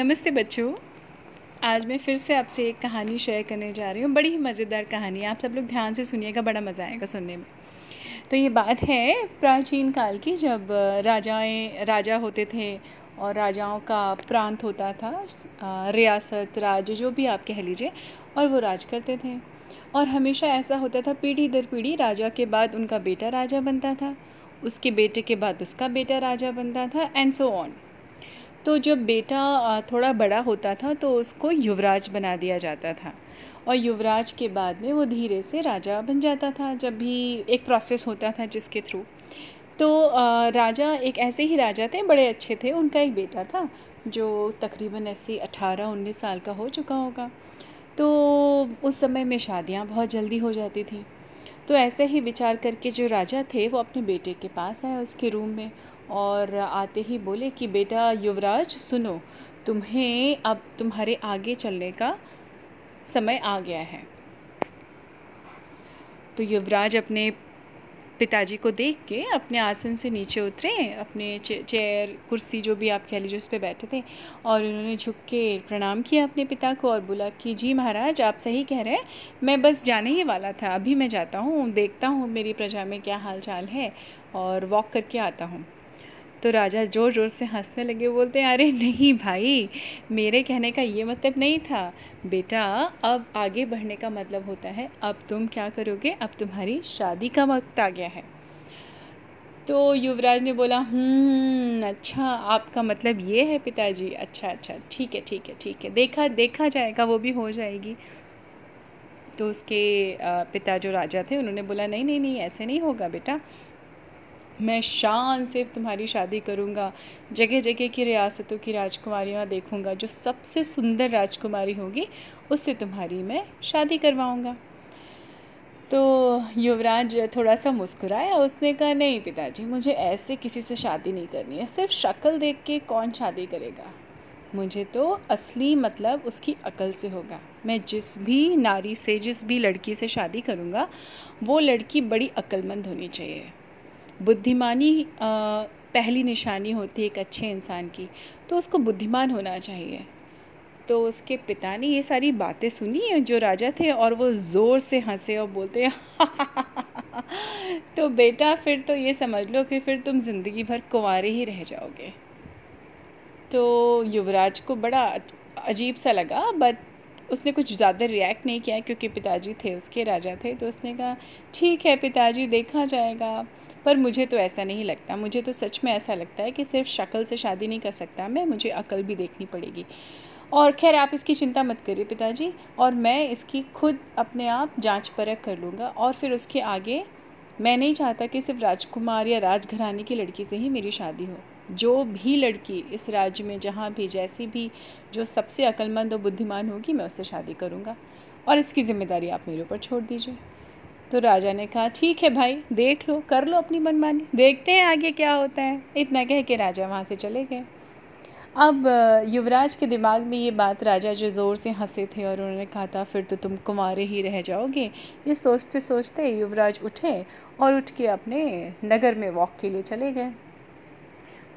नमस्ते बच्चों। आज मैं फिर से आपसे एक कहानी शेयर करने जा रही हूँ। बड़ी ही मज़ेदार कहानी आप सब लोग ध्यान से सुनिएगा, बड़ा मज़ा आएगा सुनने में। तो ये बात है प्राचीन काल की, जब राजाएँ, राजा होते थे और राजाओं का प्रांत होता था रियासत, राज्य, जो भी आप कह लीजिए, और वो राज करते थे। और हमेशा ऐसा होता था, पीढ़ी दर पीढ़ी राजा के बाद उनका बेटा राजा बनता था, उसके बेटे के बाद उसका बेटा राजा बनता था एंड सो ऑन तो जब बेटा थोड़ा बड़ा होता था तो उसको युवराज बना दिया जाता था। और युवराज के बाद में वो धीरे से राजा बन जाता था, जब भी एक प्रोसेस होता था जिसके थ्रू तो राजा एक ऐसे ही राजा थे, बड़े अच्छे थे, उनका एक बेटा था, जो तकरीबन ऐसे अठारह उन्नीस साल का हो चुका होगा। तो उस समय में शादियाँ बहुत जल्दी हो जाती थी। तो ऐसे ही विचार करके जो राजा थे, वो अपने बेटे के पास आए उसके रूम में और आते ही बोले कि, बेटा युवराज, सुनो, तुम्हें अब तुम्हारे आगे चलने का समय आ गया है। तो युवराज अपने पिताजी को देख के अपने आसन से नीचे उतरे, अपने चेयर, कुर्सी जो भी आप कह लीजिए उस पर बैठे थे और उन्होंने झुक के प्रणाम किया अपने पिता को और बोला कि, जी महाराज, आप सही कह रहे हैं। मैं बस जाने ही वाला था। अभी मैं जाता हूँ, देखता हूँ मेरी प्रजा में क्या हाल चाल है और वॉक करके आता हूँ। तो राजा ज़ोर ज़ोर से हंसने लगे, बोलते, अरे नहीं भाई, मेरे कहने का ये मतलब नहीं था। बेटा, अब आगे बढ़ने का मतलब होता है, अब तुम क्या करोगे? अब तुम्हारी शादी का वक्त आ गया है। तो युवराज ने बोला हम्म अच्छा आपका मतलब ये है पिताजी। अच्छा अच्छा ठीक है ठीक है ठीक है। देखा देखा जाएगा, वो भी हो जाएगी। तो उसके पिता जो राजा थे, उन्होंने बोला, नहीं नहीं नहीं, ऐसे नहीं होगा बेटा। मैं शान से तुम्हारी शादी करूँगा जगह जगह की रियासतों की राजकुमारियाँ देखूँगा, जो सबसे सुंदर राजकुमारी होगी, उससे तुम्हारी मैं शादी करवाऊँगा। तो युवराज थोड़ा सा मुस्कुराया, उसने कहा, नहीं पिताजी, मुझे ऐसे किसी से शादी नहीं करनी है, सिर्फ़ शक्ल देख के कौन शादी करेगा। मुझे तो असली मतलब उसकी अकल से होगा। मैं जिस भी नारी से, जिस भी लड़की से शादी करूँगा, वो लड़की बड़ी अक्लमंद होनी चाहिए। बुद्धिमानी पहली निशानी होती है एक अच्छे इंसान की तो उसको बुद्धिमान होना चाहिए। तो उसके पिता ने ये सारी बातें सुनी जो राजा थे और वो ज़ोर से हंसे और बोलते तो बेटा, फिर तो ये समझ लो कि फिर तुम ज़िंदगी भर कुंवारे ही रह जाओगे। तो युवराज को बड़ा अजीब सा लगा बट उसने कुछ ज़्यादा रिएक्ट नहीं किया क्योंकि पिताजी थे, उसके राजा थे तो उसने कहा, ठीक है पिताजी, देखा जाएगा। पर मुझे तो ऐसा नहीं लगता। मुझे तो सच में ऐसा लगता है कि सिर्फ़ शक्ल से शादी नहीं कर सकता मैं, मुझे अकल भी देखनी पड़ेगी। और खैर, आप इसकी चिंता मत करिए पिताजी, और मैं इसकी खुद अपने आप जाँच परख कर लूँगा। और फिर उसके आगे, मैं नहीं चाहता कि सिर्फ़ राजकुमार या राजघराने की लड़की से ही मेरी शादी हो। जो भी लड़की इस राज्य में जहाँ भी, जैसी भी, जो सबसे अक्लमंद और बुद्धिमान होगी, मैं उससे शादी करूँगा। और इसकी ज़िम्मेदारी आप मेरे ऊपर छोड़ दीजिए। तो राजा ने कहा, ठीक है भाई, देख लो, कर लो अपनी मनमानी। देखते हैं आगे क्या होता है। इतना कह के राजा वहाँ से चले गए। अब युवराज के दिमाग में ये बात राजा जो ज़ोर से हंसे थे और उन्होंने कहा था फिर तो तुम कुमारे ही रह जाओगे। ये सोचते सोचते युवराज उठे और उठ के अपने नगर में वॉक के लिए चले गए।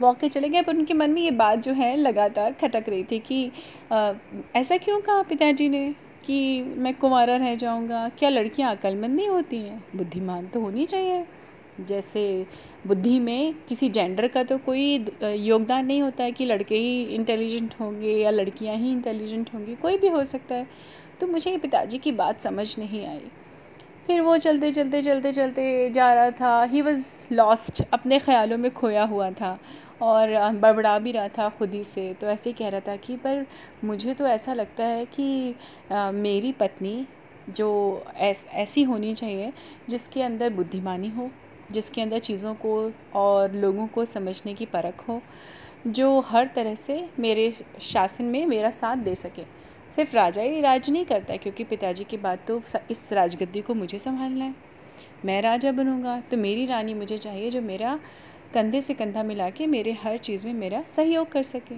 वॉक के चले गए पर उनके मन में ये बात जो है लगातार खटक रही थी कि आ, ऐसा क्यों कहा पिताजी ने कि मैं कुंवारा रह जाऊँगा? क्या लड़कियाँ अक्लमंद नहीं होती हैं? बुद्धिमान तो होनी चाहिए। जैसे बुद्धि में किसी जेंडर का तो कोई योगदान नहीं होता है कि लड़के ही इंटेलिजेंट होंगे या लड़कियाँ ही इंटेलिजेंट होंगी कोई भी हो सकता है। तो मुझे पिताजी की बात समझ नहीं आई। फिर वो चलते चलते चलते चलते जा रहा था। ही वॉज़ लॉस्ट अपने ख्यालों में खोया हुआ था। और बड़बड़ा भी रहा था खुद ही से तो ऐसे ही कह रहा था कि, पर मुझे तो ऐसा लगता है कि मेरी पत्नी जो ऐसी होनी चाहिए, जिसके अंदर बुद्धिमानी हो, जिसके अंदर चीज़ों को और लोगों को समझने की परख हो, जो हर तरह से मेरे शासन में मेरा साथ दे सके। सिर्फ़ राजा ही राज नहीं करता, क्योंकि पिताजी की बात तो इस राजगद्दी को मुझे संभालना है। मैं राजा बनूँगा तो मेरी रानी मुझे चाहिए जो मेरा कंधे से कंधा मिला के मेरे हर चीज़ में मेरा सहयोग कर सके।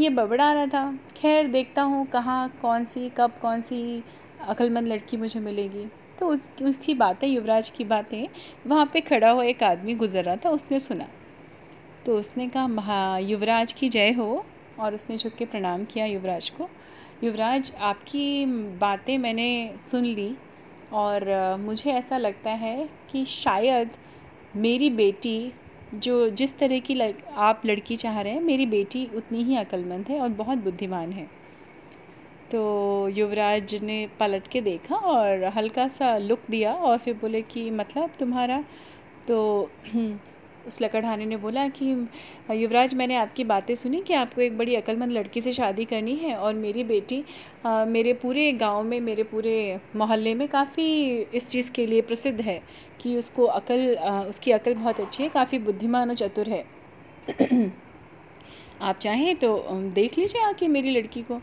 ये बबड़ा रहा था। खैर देखता हूँ कहाँ कौन सी कब कौन सी अक्लमंद लड़की मुझे मिलेगी। तो उस, उसकी बातें युवराज की बातें वहाँ पे खड़ा हुआ एक आदमी गुजर रहा था उसने सुना। तो उसने कहा महा युवराज की जय हो। और उसने झुक के प्रणाम किया युवराज को। युवराज आपकी बातें मैंने सुन ली और मुझे ऐसा लगता है कि शायद मेरी बेटी जो जिस तरह की लग, आप लड़की चाह रहे हैं मेरी बेटी उतनी ही अक्लमंद है और बहुत बुद्धिमान है। तो युवराज ने पलट के देखा और हल्का सा लुक दिया और फिर बोले कि मतलब तुम्हारा? तो उस लकड़हारे ने बोला कि, युवराज, मैंने आपकी बातें सुनी कि आपको एक बड़ी अक्लमंद लड़की से शादी करनी है और मेरी बेटी मेरे पूरे गाँव में, मेरे पूरे मोहल्ले में काफ़ी इस चीज़ के लिए प्रसिद्ध है कि उसको अकल उसकी अकल बहुत अच्छी है, काफ़ी बुद्धिमान और चतुर है। आप चाहें तो देख लीजिए आके मेरी लड़की को।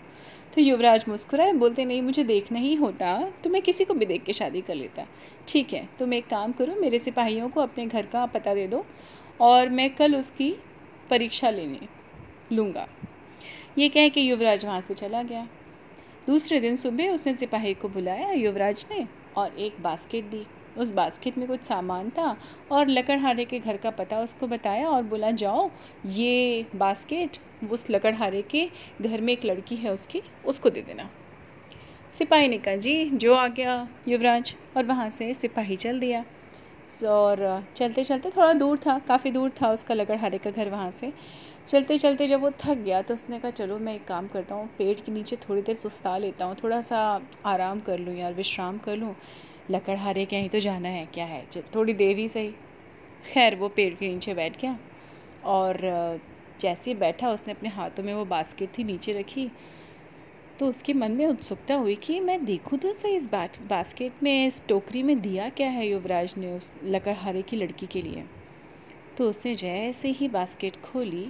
तो युवराज मुस्कुराए, बोलते, नहीं, मुझे देखना ही होता तो मैं किसी को भी देख के शादी कर लेता। ठीक है, तुम एक काम करो, मेरे सिपाहियों को अपने घर का पता दे दो और मैं कल उसकी परीक्षा लेने लूँगा। ये कह के युवराज वहाँ से चला गया। दूसरे दिन सुबह उसने सिपाही को बुलाया, युवराज ने और एक बास्केट दी। उस बास्केट में कुछ सामान था और लकड़हारे के घर का पता उसको बताया और बोला, जाओ, ये बास्केट उस लकड़हारे के घर में एक लड़की है उसकी, उसको दे देना। सिपाही ने कहा, जी, जो आ गया युवराज। और वहाँ से सिपाही चल दिया। और चलते चलते थोड़ा दूर था, काफ़ी दूर था उसका लकड़हारे का घर वहाँ से। चलते चलते जब वो थक गया तो उसने कहा, चलो, मैं एक काम करता हूँ पेड़ के नीचे थोड़ी देर सुस्ता लेता हूँ, थोड़ा सा आराम कर लूँ यार, विश्राम कर लूँ। लकड़हारे के ही तो जाना है, क्या है? थोड़ी देर ही सही। खैर, वो पेड़ के नीचे बैठ गया और जैसे ही बैठा, उसने अपने हाथों में वो बास्केट थी नीचे रखी तो उसके मन में उत्सुकता हुई कि मैं देखूँ तो सही इस बास्केट में, इस टोकरी में दिया क्या है युवराज ने उस लकड़हारे की लड़की के लिए? तो उसने जैसे ही बास्केट खोली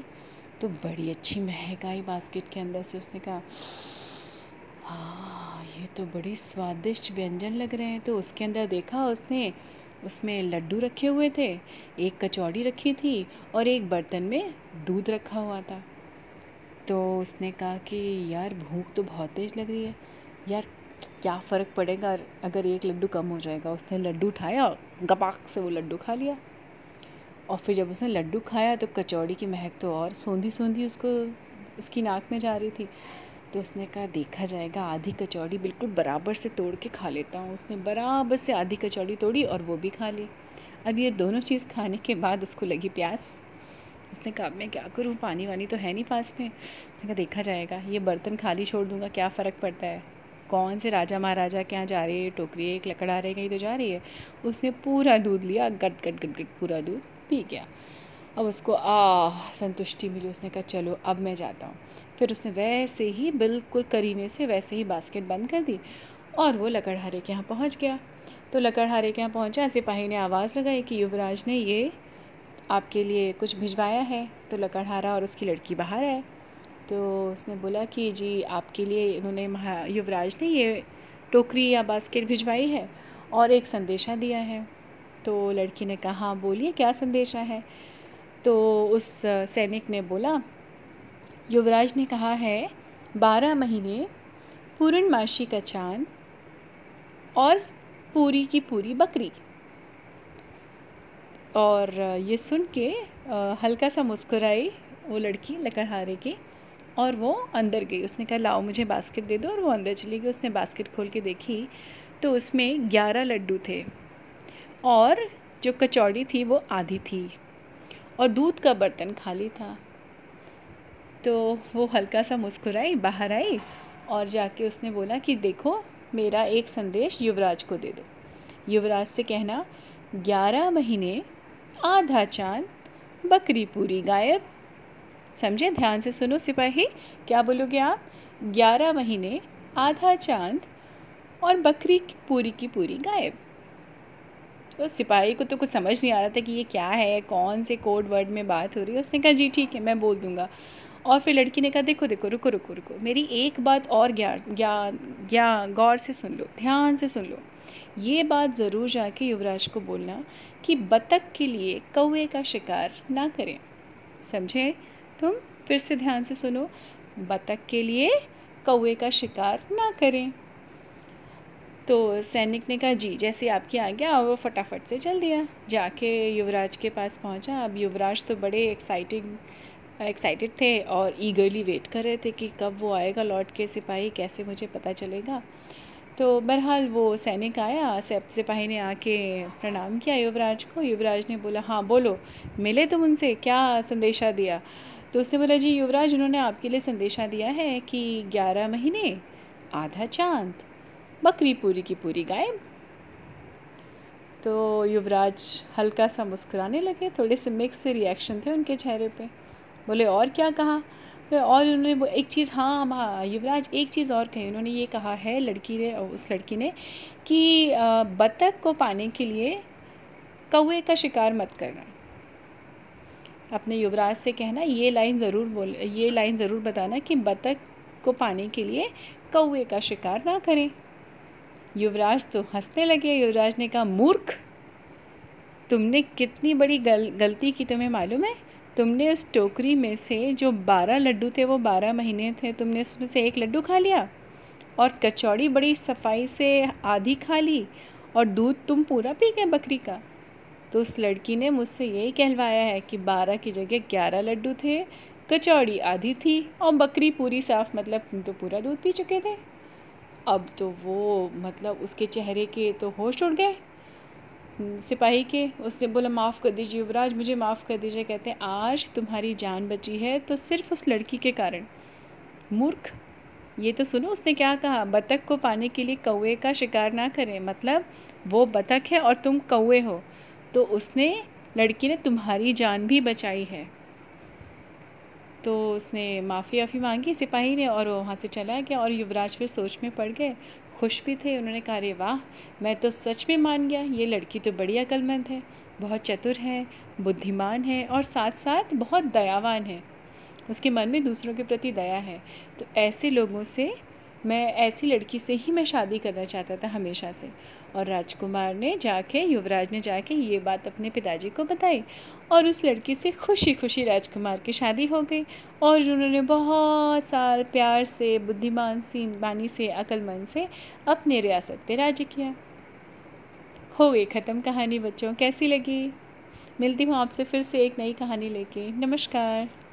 तो बड़ी अच्छी महक आई बास्केट के अंदर से उसने कहा हाँ ये तो बड़ी स्वादिष्ट व्यंजन लग रहे हैं। तो उसके अंदर देखा उसने, उसमें लड्डू रखे हुए थे, एक कचौड़ी रखी थी और एक बर्तन में दूध रखा हुआ था। तो उसने कहा कि, यार, भूख तो बहुत तेज़ लग रही है। यार, क्या फ़र्क पड़ेगा अगर एक लड्डू कम हो जाएगा? उसने लड्डू उठाया गपाक से वो लड्डू खा लिया। और फिर जब उसने लड्डू खाया तो कचौड़ी की महक तो और सोंधी सोंधी उसको, उसकी नाक में जा रही थी। तो उसने कहा, देखा जाएगा, आधी कचौड़ी बिल्कुल बराबर से तोड़ के खा लेता हूँ। उसने बराबर से आधी कचौड़ी तोड़ी और वो भी खा ली। अब ये दोनों चीज़ खाने के बाद उसको लगी प्यास। उसने कहा मैं क्या करूँ? पानी वानी तो है नहीं पास में। उसने कहा, देखा जाएगा, ये बर्तन खाली छोड़ दूँगा, क्या फ़र्क पड़ता है? कौन से राजा महाराजा के यहाँ जा रही है? टोकरी एक लकड़ा रही, कहीं तो जा रही है? उसने पूरा दूध लिया, गट गट गट गट पूरा दूध पी गया। अब उसको आ संतुष्टि मिली। उसने कहा, चलो, अब मैं जाता हूँ। फिर उसने वैसे ही बिल्कुल करीने से वैसे ही बास्केट बंद कर दी और वो लकड़हारे के यहाँ पहुँच गया। तो लकड़हारे के यहाँ पहुँचा, सिपाही ने आवाज़ लगाई कि युवराज ने ये आपके लिए कुछ भिजवाया है। तो लकड़हारा और उसकी लड़की बाहर आए। तो उसने बोला कि जी, आपके लिए इन्होंने युवराज ने ये टोकरी या बास्केट भिजवाई है और एक संदेशा दिया है। तो लड़की ने कहा, बोलिए, क्या संदेशा है? तो उस सैनिक ने बोला युवराज ने कहा है, बारह महीने, पूर्णमासी का चाँद और पूरी की पूरी बकरी। और ये सुन के हल्का सा मुस्कुराई वो लड़की लकड़हारे की और वो अंदर गई। उसने कहा, लाओ मुझे बास्केट दे दो। और वो अंदर चली गई। उसने बास्केट खोल के देखी तो उसमें ग्यारह लड्डू थे और जो कचौड़ी थी वो आधी थी और दूध का बर्तन खाली था। तो वो हल्का सा मुस्कुराई, बाहर आई और जाके उसने बोला कि देखो, मेरा एक संदेश युवराज को दे दो। युवराज से कहना, ग्यारह महीने, आधा चाँद, बकरी पूरी गायब। समझे? ध्यान से सुनो सिपाही, क्या बोलोगे आप? ग्यारह महीने, आधा चाँद और बकरी की पूरी की पूरी गायब। तो सिपाही को तो कुछ समझ नहीं आ रहा था कि ये क्या है, कौन से कोड वर्ड में बात हो रही है। उसने कहा, जी, ठीक है, मैं बोल दूँगा। और फिर लड़की ने कहा, देखो देखो, रुको रुको रुको, मेरी एक बात और ज्ञान ज्ञान ज्ञान, गौर से सुन लो, ध्यान से सुन लो। ये बात ज़रूर जाके युवराज को बोलना कि बतख के लिए कौए का शिकार ना करें। समझे? तुम फिर से ध्यान से सुनो, बतख के लिए कौए का शिकार ना करें। तो सैनिक ने कहा, जी, जैसे आपकी आ गया वो फटाफट से चल दिया। जाके युवराज के पास पहुँचा। अब युवराज तो बड़े एक्साइटिंग एक्साइटेड थे और ईगरली वेट कर रहे थे कि कब वो आएगा लौट के सिपाही, कैसे मुझे पता चलेगा। तो बहरहाल वो सैनिक आया सिपाही ने आके प्रणाम किया युवराज को। युवराज ने बोला हाँ बोलो, मिले तुम उनसे? क्या संदेशा दिया? तो उसने बोला, जी, युवराज, उन्होंने आपके लिए संदेशा दिया है कि ग्यारह महीने, आधा चाँद, बकरी पूरी की पूरी गायब। तो युवराज हल्का सा मुस्कुराने लगे, थोड़े से मिक्स रिएक्शन थे उनके चेहरे पे। बोले और क्या कहा? और उन्होंने एक चीज़ हाँ हाँ युवराज एक चीज़ और कही। उन्होंने ये कहा है लड़की ने उस लड़की ने कि बतख को पाने के लिए कौए का शिकार मत करना। अपने युवराज से कहना ये लाइन ज़रूर बोल ये लाइन ज़रूर बताना कि बतख को पाने के लिए कौए का शिकार ना करें। युवराज तो हंसने लगे। युवराज ने कहा मूर्ख तुमने कितनी बड़ी गल, गलती की तुम्हें मालूम है? तुमने उस टोकरी में से जो बारह लड्डू थे, वो बारह महीने थे, तुमने उसमें से एक लड्डू खा लिया? और कचौड़ी बड़ी सफ़ाई से आधी खा ली और दूध तुम पूरा पी गए बकरी का? तो उस लड़की ने मुझसे यही कहलवाया है कि बारह की जगह ग्यारह लड्डू थे, कचौड़ी आधी थी और बकरी पूरी साफ़ मतलब तुम तो पूरा दूध पी चुके थे। अब तो वो मतलब उसके चेहरे के तो होश उड़ गए। सिपाही के, उसने बोला, माफ़ कर दीजिए युवराज, मुझे माफ़ कर दीजिए। कहते हैं, आज तुम्हारी जान बची है तो सिर्फ़ उस लड़की के कारण। मूर्ख। ये तो सुनो, उसने क्या कहा? बतख को पाने के लिए कौए का शिकार ना करें। मतलब वो बतख है और तुम कौए हो। तो उसने, लड़की ने तुम्हारी जान भी बचाई है। तो उसने माफ़ी वाफ़ी मांगी सिपाही ने और वो वहाँ से चला गया और युवराज फिर सोच में पड़ गए। खुश भी थे, उन्होंने कहा, अरे वाह, मैं तो सच में मान गया, ये लड़की तो बड़ी अकलमंद है, बहुत चतुर है, बुद्धिमान है और साथ साथ बहुत दयावान है। उसके मन में दूसरों के प्रति दया है। तो ऐसे लोगों से मैं ऐसी लड़की से ही मैं शादी करना चाहता था हमेशा से। और राजकुमार ने जाके, युवराज ने जाके ये बात अपने पिताजी को बताई और उस लड़की से खुशी खुशी राजकुमार की शादी हो गई और उन्होंने बहुत साल प्यार से, बुद्धिमान सी, बानी से, अक्लमंद से अपने रियासत पे राज्य किया। हो गई ख़त्म कहानी बच्चों, कैसी लगी? मिलती हूँ आपसे फिर से एक नई कहानी लेके। नमस्कार।